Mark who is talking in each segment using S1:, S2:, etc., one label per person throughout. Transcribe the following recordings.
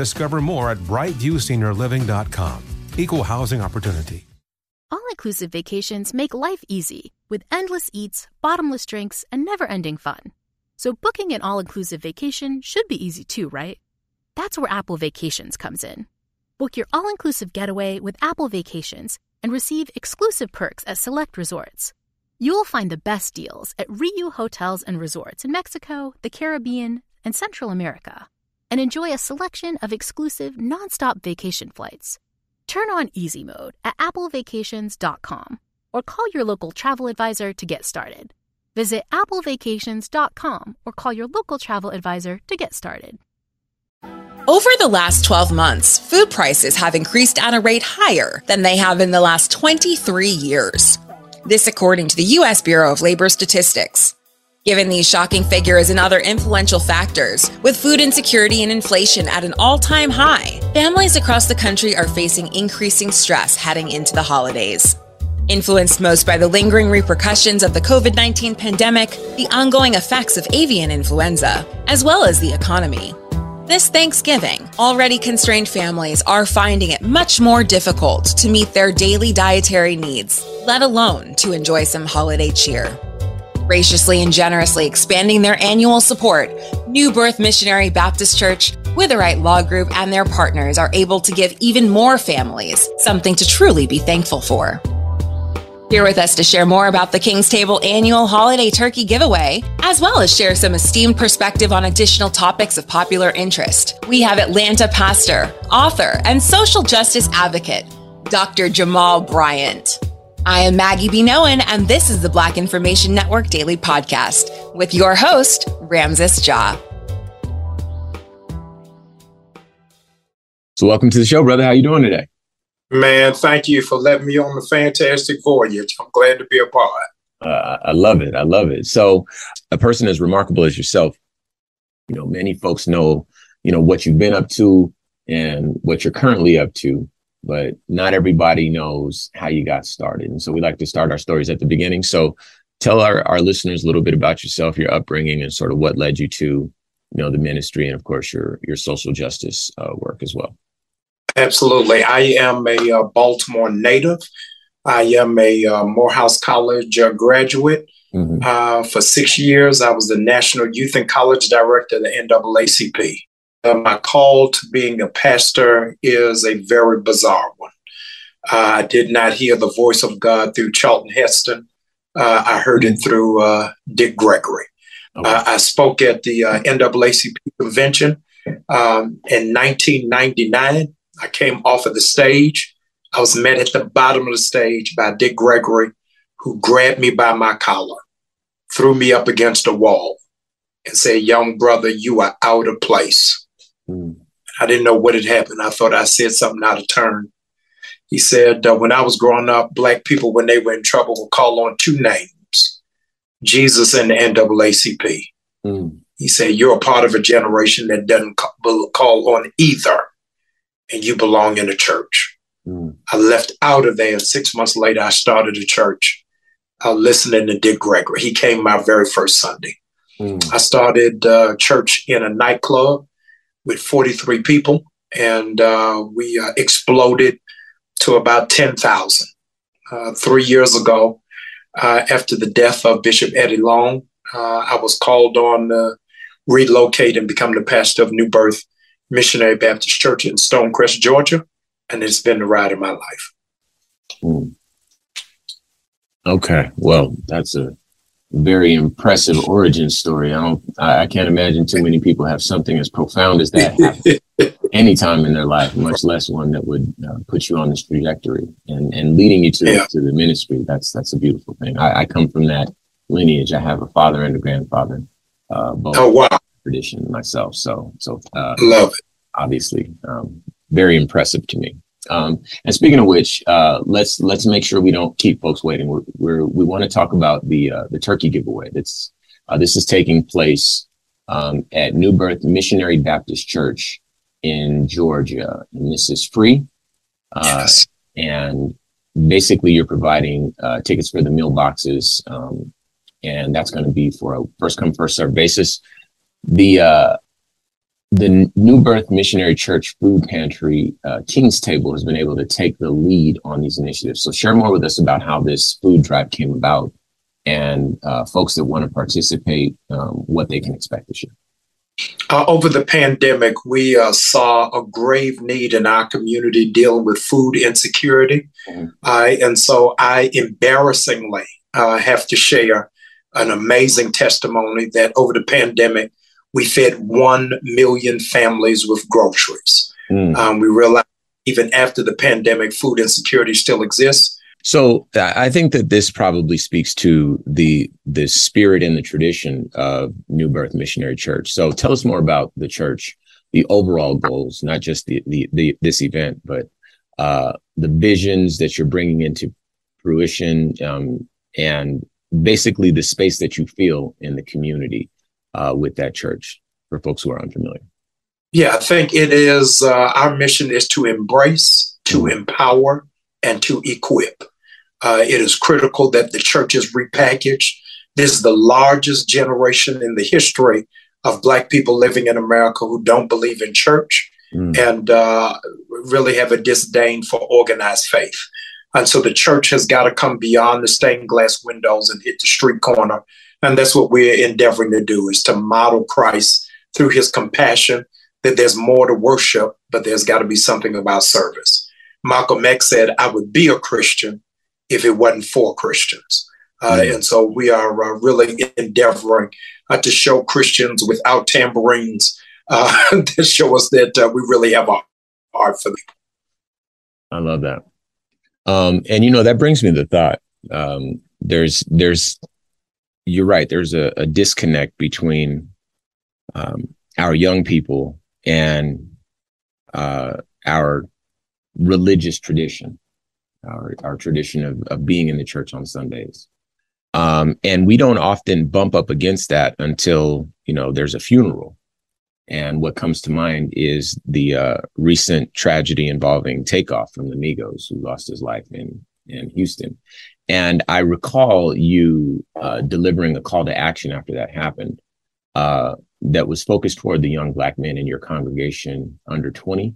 S1: Discover more at brightviewseniorliving.com. Equal housing opportunity.
S2: All inclusive vacations make life easy with endless eats, bottomless drinks, and never ending fun. So, booking an all inclusive vacation should be easy too, right? That's where Apple Vacations comes in. Book your all inclusive getaway with Apple Vacations and receive exclusive perks at select resorts. You'll find the best deals at Riu Hotels and Resorts in Mexico, the Caribbean, and Central America and enjoy a selection of exclusive nonstop vacation flights. Turn on easy mode at applevacations.com or call your local travel advisor to get started. Visit applevacations.com or call your local travel advisor to get started.
S3: Over the last 12 months, food prices have increased at a rate higher than they have in the last 23 years. This, according to the U.S. Bureau of Labor Statistics. Given these shocking figures and other influential factors, with food insecurity and inflation at an all time high, families across the country are facing increasing stress heading into the holidays. Influenced most by the lingering repercussions of the COVID 19 pandemic, the ongoing effects of avian influenza, as well as the economy. This Thanksgiving, already constrained families are finding it much more difficult to meet their daily dietary needs, let alone to enjoy some holiday cheer graciously and generously expanding their annual support, New Birth Missionary Baptist Church, Witherite Law Group, and their partners are able to give even more families something to truly be thankful for. Here with us to share more about the King's Table annual holiday turkey giveaway, as well as share some esteemed perspective on additional topics of popular interest, we have Atlanta pastor, author, and social justice advocate, Dr. Jamal Bryant. I am Maggie B. Noen, and this is the Black Information Network Daily Podcast with your host, Ramses Ja.
S4: So, welcome to the show, brother. How you doing today?
S5: Man, thank you for letting me on the fantastic voyage. I'm glad to be a part.
S4: Uh, I love it. I love it. So, a person as remarkable as yourself, you know, many folks know, you know, what you've been up to and what you're currently up to but not everybody knows how you got started. And so we like to start our stories at the beginning. So tell our, our listeners a little bit about yourself, your upbringing, and sort of what led you to, you know, the ministry and of course your your social justice uh, work as well.
S5: Absolutely. I am a uh, Baltimore native. I am a uh, Morehouse College uh, graduate. Mm-hmm. Uh, for six years, I was the National Youth and College Director of the NAACP. Uh, my call to being a pastor is a very bizarre one. Uh, I did not hear the voice of God through Charlton Heston. Uh, I heard it through uh, Dick Gregory. Okay. Uh, I spoke at the uh, NAACP convention um, in 1999. I came off of the stage. I was met at the bottom of the stage by Dick Gregory, who grabbed me by my collar, threw me up against a wall, and said, Young brother, you are out of place. Mm. I didn't know what had happened. I thought I said something out of turn. He said, uh, when I was growing up, black people, when they were in trouble, would call on two names Jesus and the NAACP. Mm. He said, You're a part of a generation that doesn't call on either, and you belong in a church. Mm. I left out of there. Six months later, I started a church uh, listening to Dick Gregory. He came my very first Sunday. Mm. I started uh, church in a nightclub with 43 people, and uh, we uh, exploded to about 10,000. Uh, three years ago, uh, after the death of Bishop Eddie Long, uh, I was called on to relocate and become the pastor of New Birth Missionary Baptist Church in Stonecrest, Georgia, and it's been the ride of my life.
S4: Mm. Okay, well, that's a very impressive origin story. I don't, I, can't imagine too many people have something as profound as that happen anytime in their life, much less one that would uh, put you on this trajectory and, and leading you to, yeah. to the ministry. That's, that's a beautiful thing. I, I, come from that lineage. I have a father and a grandfather, uh, both
S5: oh, wow.
S4: tradition myself. So, so, uh,
S5: love it.
S4: Obviously, um, very impressive to me. Um, and speaking of which, uh, let's let's make sure we don't keep folks waiting. We're, we're we want to talk about the uh, the turkey giveaway. That's uh, this is taking place um, at New Birth Missionary Baptist Church in Georgia, and this is free.
S5: Uh, yes.
S4: And basically, you're providing uh, tickets for the meal boxes, um, and that's going to be for a first come first serve basis. The uh, the New Birth Missionary Church Food Pantry uh, King's Table has been able to take the lead on these initiatives. So, share more with us about how this food drive came about and uh, folks that want to participate, um, what they can expect this year.
S5: Uh, over the pandemic, we uh, saw a grave need in our community dealing with food insecurity. Mm-hmm. and so I embarrassingly uh, have to share an amazing testimony that over the pandemic, we fed 1 million families with groceries. Mm. Um, we realized even after the pandemic, food insecurity still exists.
S4: So I think that this probably speaks to the the spirit and the tradition of New Birth Missionary Church. So tell us more about the church, the overall goals, not just the the, the this event, but uh, the visions that you're bringing into fruition, um, and basically the space that you feel in the community uh, with that church for folks who are unfamiliar?
S5: Yeah, I think it is uh, our mission is to embrace, to mm-hmm. empower, and to equip. Uh, it is critical that the church is repackaged. This is the largest generation in the history of Black people living in America who don't believe in church mm. and uh, really have a disdain for organized faith. And so the church has got to come beyond the stained glass windows and hit the street corner and that's what we're endeavoring to do is to model Christ through his compassion, that there's more to worship, but there's got to be something about service. Malcolm X said, I would be a Christian if it wasn't for Christians. Uh. And so we are uh, really endeavoring uh, to show Christians without tambourines uh, to show us that uh, we really have a heart for them.
S4: I love that. Um, and you know that brings me to the thought. Um, there's there's you're right. There's a, a disconnect between um, our young people and uh, our religious tradition, our, our tradition of, of being in the church on Sundays. Um, and we don't often bump up against that until, you know, there's a funeral. And what comes to mind is the uh, recent tragedy involving Takeoff from the Migos, who lost his life in, in Houston. And I recall you uh, delivering a call to action after that happened uh, that was focused toward the young black men in your congregation under 20.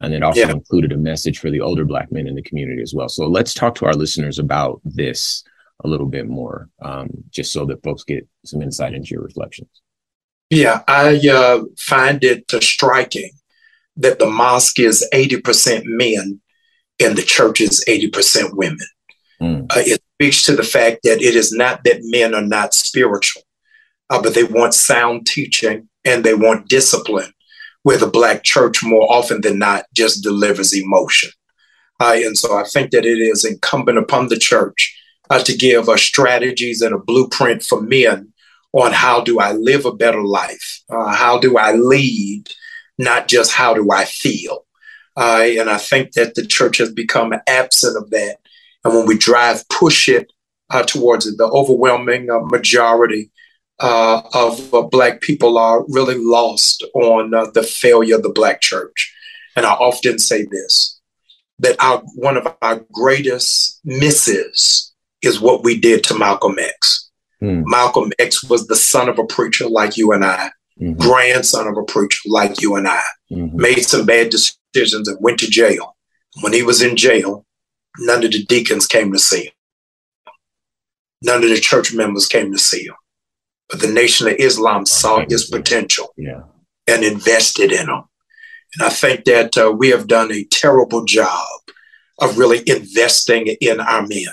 S4: And it also yeah. included a message for the older black men in the community as well. So let's talk to our listeners about this a little bit more, um, just so that folks get some insight into your reflections.
S5: Yeah, I uh, find it striking that the mosque is 80% men and the church is 80% women. Mm. Uh, it speaks to the fact that it is not that men are not spiritual, uh, but they want sound teaching and they want discipline, where the Black church more often than not just delivers emotion. Uh, and so I think that it is incumbent upon the church uh, to give us strategies and a blueprint for men on how do I live a better life? Uh, how do I lead? Not just how do I feel? Uh, and I think that the church has become absent of that and when we drive, push it uh, towards it, the overwhelming uh, majority uh, of uh, Black people are really lost on uh, the failure of the Black church. And I often say this that our, one of our greatest misses is what we did to Malcolm X. Mm. Malcolm X was the son of a preacher like you and I, mm-hmm. grandson of a preacher like you and I, mm-hmm. made some bad decisions and went to jail. When he was in jail, None of the deacons came to see him. None of the church members came to see him. But the Nation of Islam saw his potential
S4: yeah.
S5: and invested in him. And I think that uh, we have done a terrible job of really investing in our men.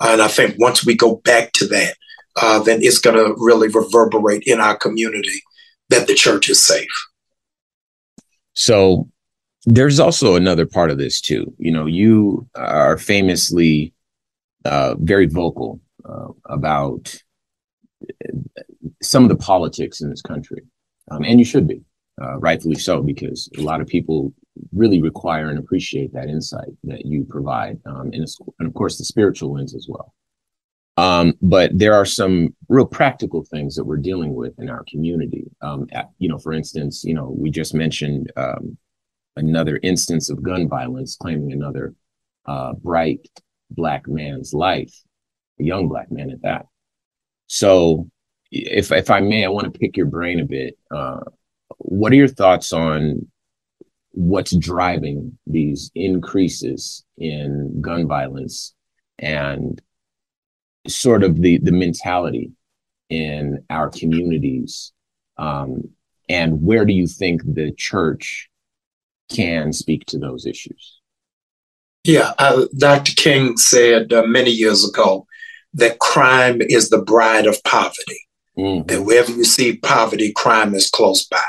S5: and I think once we go back to that, uh, then it's going to really reverberate in our community that the church is safe.
S4: So there's also another part of this too. You know, you are famously uh, very vocal uh, about some of the politics in this country, um, and you should be, uh, rightfully so, because a lot of people really require and appreciate that insight that you provide, um, and, and of course the spiritual lens as well. Um, but there are some real practical things that we're dealing with in our community. Um, you know, for instance, you know, we just mentioned um, another instance of gun violence, claiming another uh, bright black man's life, a young black man at that. So, if if I may, I want to pick your brain a bit. Uh, what are your thoughts on what's driving these increases in gun violence and sort of the the mentality in our communities um, and where do you think the church can speak to those issues
S5: yeah uh, dr king said uh, many years ago that crime is the bride of poverty mm-hmm. that wherever you see poverty crime is close by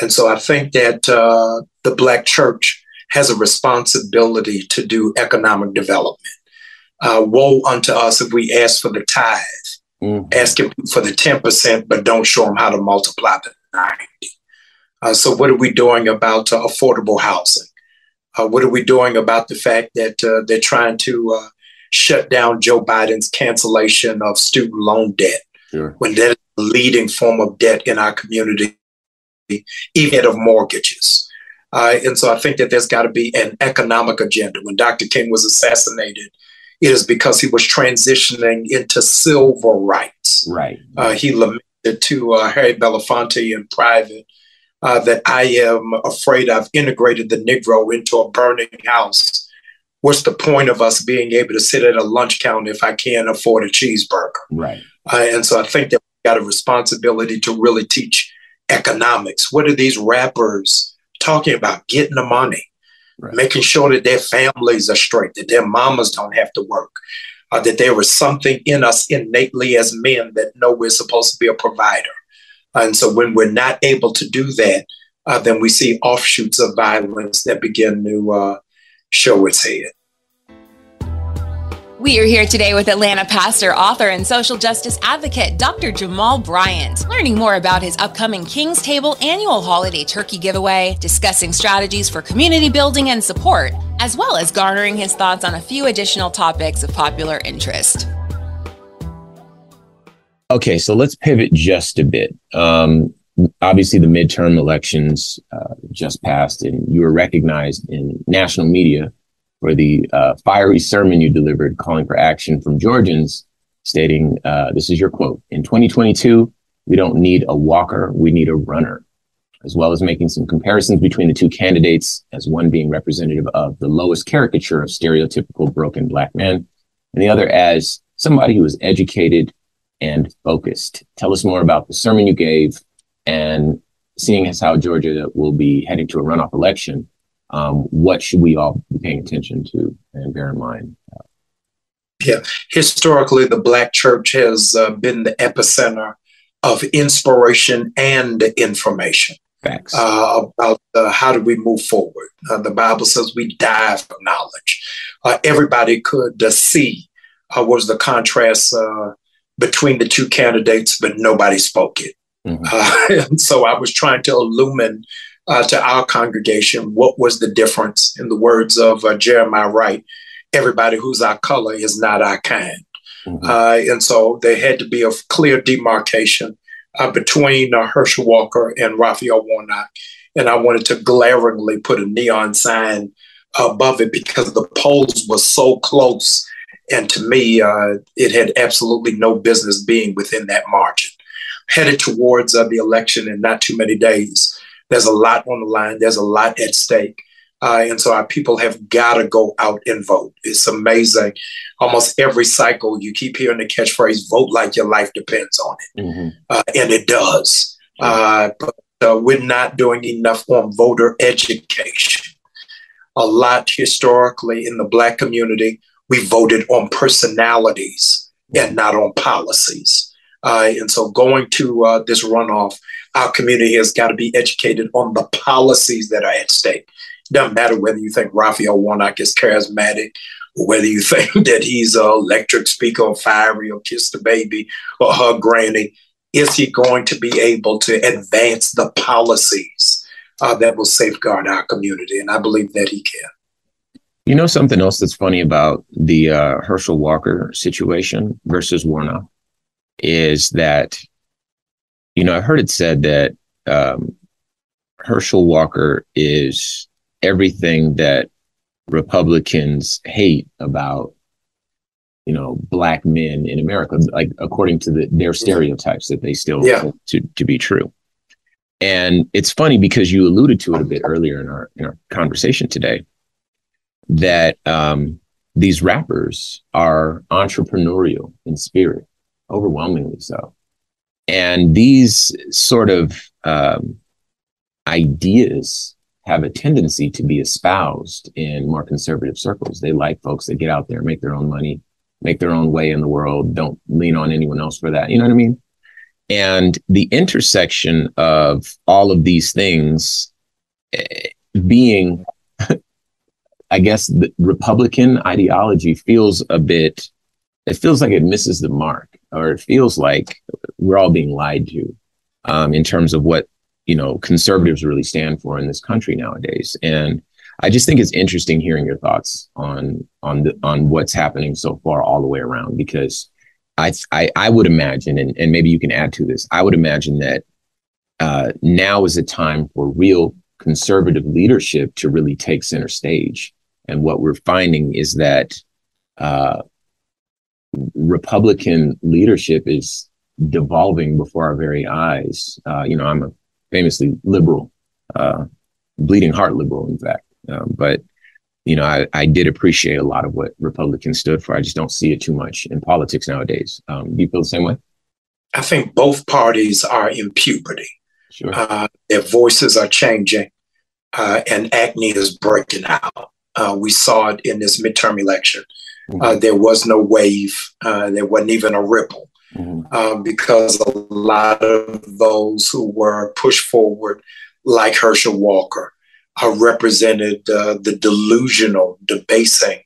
S5: and so i think that uh, the black church has a responsibility to do economic development uh, woe unto us if we ask for the tithe, mm-hmm. asking for the 10%, but don't show them how to multiply the 90. Uh, so, what are we doing about uh, affordable housing? Uh, what are we doing about the fact that uh, they're trying to uh, shut down Joe Biden's cancellation of student loan debt sure. when that is the leading form of debt in our community, even of mortgages? and so I think that there's got to be an economic agenda. When Dr. King was assassinated, it is because he was transitioning into civil rights.
S4: Right.
S5: Uh, he lamented to uh, Harry Belafonte in private uh, that I am afraid I've integrated the Negro into a burning house. What's the point of us being able to sit at a lunch counter if I can't afford a cheeseburger?
S4: Right.
S5: Uh, and so I think that we've got a responsibility to really teach economics. What are these rappers talking about? Getting the money right. making sure that their families are straight, that their mamas don't have to work, uh, that there is something in us innately as men that know we're supposed to be a provider. And so when we're not able to do that, uh, then we see offshoots of violence that begin to uh, show its head.
S3: We are here today with Atlanta pastor, author, and social justice advocate Dr. Jamal Bryant, learning more about his upcoming King's Table annual holiday turkey giveaway, discussing strategies for community building and support, as well as garnering his thoughts on a few additional topics of popular interest.
S4: Okay, so let's pivot just a bit. Um, obviously, the midterm elections uh, just passed, and you were recognized in national media for the uh, fiery sermon you delivered calling for action from Georgians, stating, uh, This is your quote In 2022, we don't need a walker, we need a runner, as well as making some comparisons between the two candidates, as one being representative of the lowest caricature of stereotypical broken Black men, and the other as somebody who is educated and focused. Tell us more about the sermon you gave and seeing as how Georgia will be heading to a runoff election um, what should we all be paying attention to and bear in mind?
S5: Yeah, historically, the Black church has uh, been the epicenter of inspiration and information.
S4: Facts.
S5: Uh, about uh, how do we move forward. Uh, the Bible says we die for knowledge. Uh, everybody could uh, see what was the contrast between the two candidates, but nobody spoke it. Mm-hmm. and so I was trying to illumine uh, to our congregation what was the difference in the words of uh, Jeremiah Wright everybody who's our color is not our kind. Mm-hmm. Uh, and so there had to be a clear demarcation uh, between uh, Herschel Walker and Raphael Warnock. And I wanted to glaringly put a neon sign above it because the polls were so close. And to me, uh, it had absolutely no business being within that margin. Headed towards the election in not too many days. There's a lot on the line. There's a lot at stake. Uh, and so our people have got to go out and vote. It's amazing. Almost every cycle, you keep hearing the catchphrase, vote like your life depends on it. Mm-hmm. Uh, and it does. Uh, but uh, we're not doing enough on voter education. a lot historically in the Black community. We voted on personalities and not on policies. Uh, and so going to uh, this runoff, our community has got to be educated on the policies that are at stake. Doesn't matter whether you think Raphael Warnock is charismatic or whether you think that he's an electric speaker or fiery or kiss the baby or hug granny. Is he going to be able to advance the policies uh, that will safeguard our community? And I believe that he can.
S4: You know something else that's funny about the uh, Herschel Walker situation versus Warnock is that, you know, I've heard it said that um, Herschel Walker is everything that Republicans hate about, you know, black men in America, like according to the, their stereotypes that they still
S5: yeah.
S4: to, to be true. And it's funny because you alluded to it a bit earlier in our in our conversation today that um, these rappers are entrepreneurial in spirit, overwhelmingly so. And these sort of um, ideas have a tendency to be espoused in more conservative circles. They like folks that get out there, make their own money, make their own way in the world, don't lean on anyone else for that. You know what I mean? And the intersection of all of these things eh, being I guess the Republican ideology feels a bit, it feels like it misses the mark, or it feels like we're all being lied to um, in terms of what, you know, conservatives really stand for in this country nowadays. And I just think it's interesting hearing your thoughts on on the on what's happening so far all the way around because I I, I would imagine and, and maybe you can add to this I would imagine that uh, now is a time for real conservative leadership to really take center stage and what we're finding is that uh, Republican leadership is devolving before our very eyes. Uh, you know, I'm a famously liberal, uh, bleeding heart liberal, in fact. Um, but you know, I, I did appreciate a lot of what Republicans stood for. I just don't see it too much in politics nowadays. Um, do you feel the same way?
S5: I think both parties are in puberty.
S4: Sure.
S5: Uh, their voices are changing, uh, and acne is breaking out. Uh, we saw it in this midterm election. Mm-hmm. Uh, there was no wave. Uh, there wasn't even a ripple mm-hmm. Um, because a lot of those who were pushed forward, like Herschel Walker, represented uh, the delusional, debasing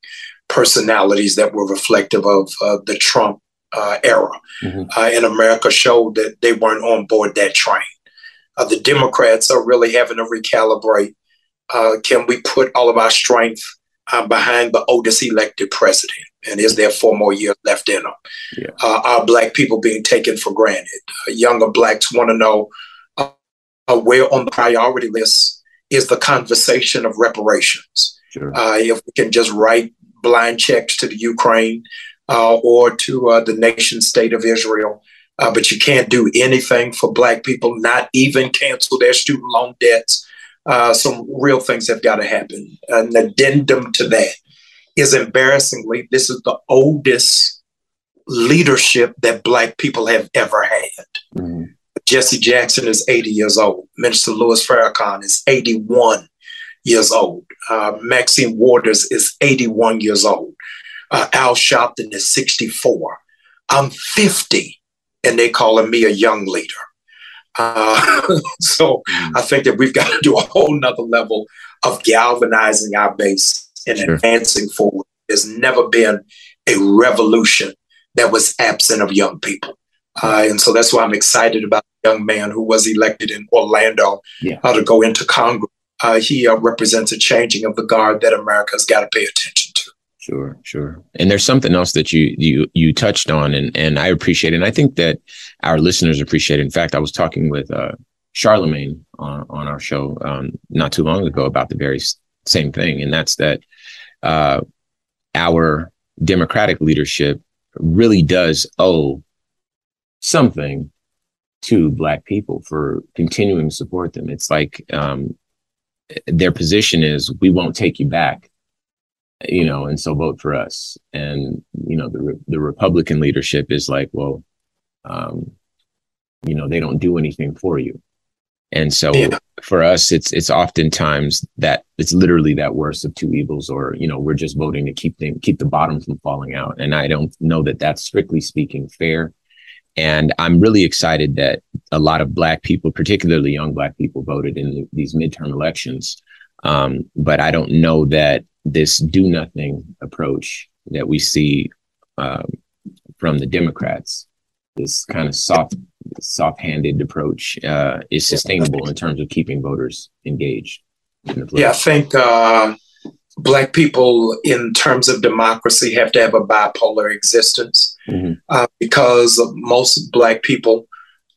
S5: personalities that were reflective of uh, the Trump uh, era. Mm-hmm. and America showed that they weren't on board that train. the Democrats are really having to recalibrate uh, can we put all of our strength uh, behind the oldest elected president? And is there four more years left in them? Yeah. Uh, are Black people being taken for granted? Uh, younger Blacks want to know uh, uh, where on the priority list is the conversation of reparations. Sure. if we can just write blind checks to the Ukraine or to the nation state of Israel, but you can't do anything for Black people, not even cancel their student loan debts uh, some real things have got to happen. An addendum to that is embarrassingly, this is the oldest leadership that Black people have ever had. Mm-hmm. Jesse Jackson is 80 years old. Minister Louis Farrakhan is 81 years old. Uh, Maxine Waters is 81 years old. Uh, Al Sharpton is 64. I'm 50, and they calling me a young leader. Uh, so mm. I think that we've got to do a whole nother level of galvanizing our base and sure. advancing forward. There's never been a revolution that was absent of young people. Uh, and so that's why I'm excited about the young man who was elected in Orlando yeah. uh, to go into Congress. Uh, he uh, represents a changing of the guard that America's got to pay attention to.
S4: Sure, sure. And there's something else that you you you touched on, and and I appreciate, it. and I think that our listeners appreciate. It. In fact, I was talking with uh, Charlemagne on on our show um, not too long ago about the very same thing, and that's that uh, our democratic leadership really does owe something to Black people for continuing to support them. It's like um, their position is, we won't take you back you know, and so vote for us. And you know, the the Republican leadership is like, well, um, you know, they don't do anything for you. And so yeah. for us, it's it's oftentimes that it's literally that worst of two evils, or you know, we're just voting to keep the keep the bottom from falling out. And I don't know that that's strictly speaking fair. And I'm really excited that a lot of Black people, particularly young Black people, voted in these midterm elections. Um, but I don't know that this do nothing approach that we see um, from the Democrats, this kind of soft, soft-handed approach, uh, is sustainable in terms of keeping voters engaged.
S5: yeah, I think uh, black people, in terms of democracy, have to have a bipolar existence mm-hmm. uh, because most black people,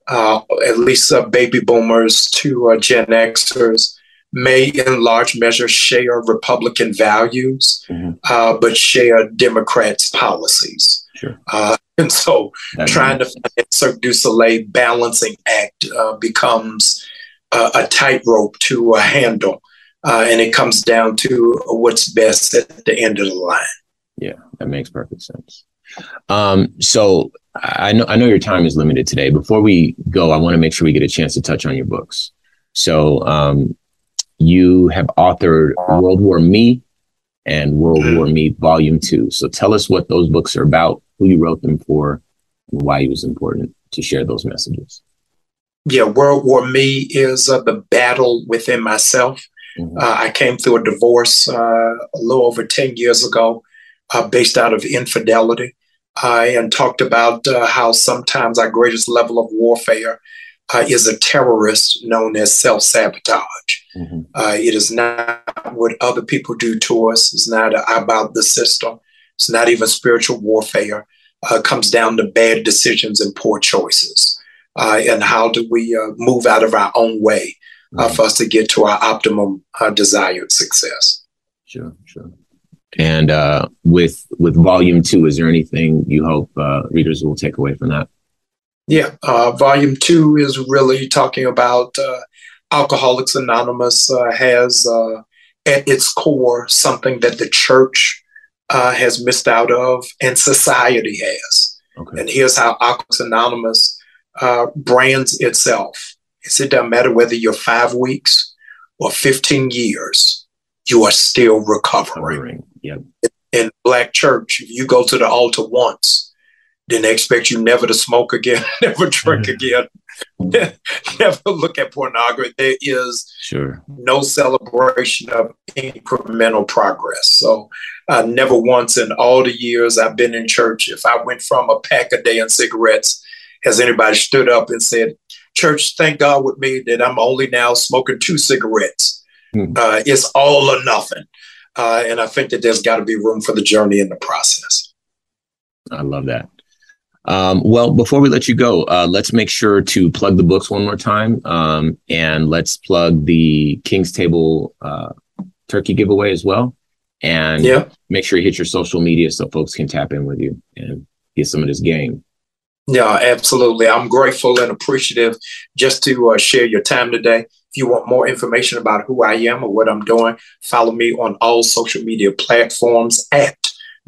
S5: uh, at least uh, baby boomers to uh, Gen Xers, may in large measure share Republican values, mm-hmm. uh, but share Democrats' policies. Sure. Uh, and so that trying means. to find that Cirque du Soleil balancing act uh, becomes a tightrope to handle. Uh, and it comes down to what's best at the end of the line.
S4: Yeah, that makes perfect sense. Um, so I know I know your time is limited today. Before we go, I want to make sure we get a chance to touch on your books. So um, you have authored World War Me and World War Me Volume Two. So tell us what those books are about, who you wrote them for, and why it was important to share those messages.
S5: Yeah, World War Me is uh, the battle within myself. Mm-hmm. Uh, I came through a divorce uh, a little over 10 years ago uh, based out of infidelity uh, and talked about uh, how sometimes our greatest level of warfare uh, is a terrorist known as self sabotage. Mm-hmm. Uh, it is not what other people do to us. It's not about the system. It's not even spiritual warfare. Uh, it comes down to bad decisions and poor choices. Uh, and how do we uh, move out of our own way mm-hmm. for us to get to our optimum desired success?
S4: Sure, sure. And with with volume two, is there anything you hope readers will take away from that?
S5: Yeah, uh, volume two is really talking about uh, Alcoholics Anonymous uh, has uh, at its core something that the church uh, has missed out of and society has. Okay. And here's how Alcoholics Anonymous uh, brands itself. it doesn't matter whether you're five weeks or 15 years, you are still recovering. recovering. Yep. In Black church, if you go to the altar once, then they expect you never to smoke again, never drink again, never look at pornography. There is
S4: sure
S5: no celebration of incremental progress. So, uh, never once in all the years I've been in church, if I went from a pack a day of cigarettes, has anybody stood up and said, "Church, thank God with me that I'm only now smoking two cigarettes." Mm-hmm. Uh, it's all or nothing, uh, and I think that there's got to be room for the journey in the process.
S4: I love that. Um, well, before we let you go, uh, let's make sure to plug the books one more time. Um, and let's plug the King's Table uh, turkey giveaway as well. And yeah. make sure you hit your social media so folks can tap in with you and get some of this game.
S5: Yeah, absolutely. I'm grateful and appreciative just to uh, share your time today. If you want more information about who I am or what I'm doing, follow me on all social media platforms at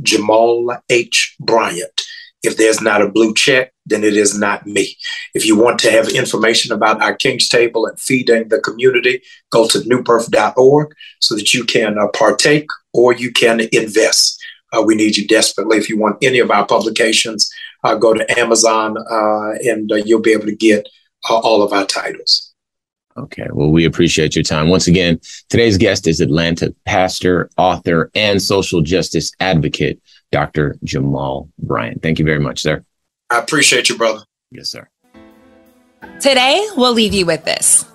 S5: Jamal H. Bryant. If there's not a blue check, then it is not me. If you want to have information about our King's Table and feeding the community, go to newbirth.org so that you can uh, partake or you can invest. Uh, we need you desperately. If you want any of our publications, uh, go to Amazon uh, and uh, you'll be able to get uh, all of our titles.
S4: Okay. Well, we appreciate your time. Once again, today's guest is Atlanta pastor, author, and social justice advocate, Dr. Jamal Bryant. Thank you very much, sir.
S5: I appreciate you, brother.
S4: Yes, sir.
S3: Today, we'll leave you with this.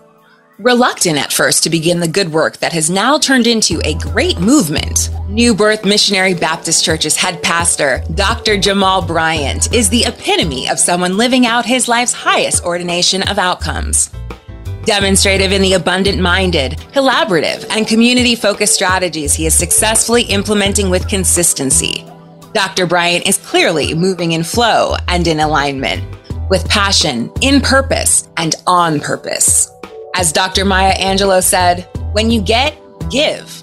S3: Reluctant at first to begin the good work that has now turned into a great movement, New Birth Missionary Baptist Church's head pastor, Dr. Jamal Bryant, is the epitome of someone living out his life's highest ordination of outcomes. Demonstrative in the abundant minded, collaborative, and community focused strategies he is successfully implementing with consistency. Dr. Bryant is clearly moving in flow and in alignment, with passion, in purpose, and on purpose. As Dr. Maya Angelou said, when you get, give.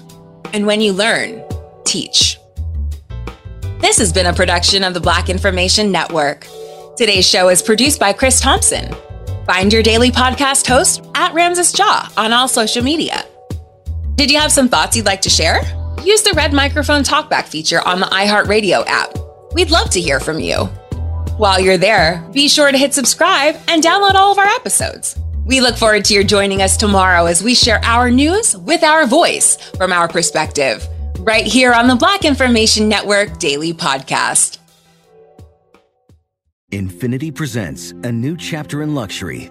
S3: And when you learn, teach. This has been a production of the Black Information Network. Today's show is produced by Chris Thompson. Find your daily podcast host at Ramses Ja on all social media. Did you have some thoughts you'd like to share? Use the red microphone talkback feature on the iHeartRadio app. We'd love to hear from you. While you're there, be sure to hit subscribe and download all of our episodes. We look forward to your joining us tomorrow as we share our news with our voice from our perspective, right here on the Black Information Network Daily Podcast.
S6: Infiniti presents a new chapter in luxury,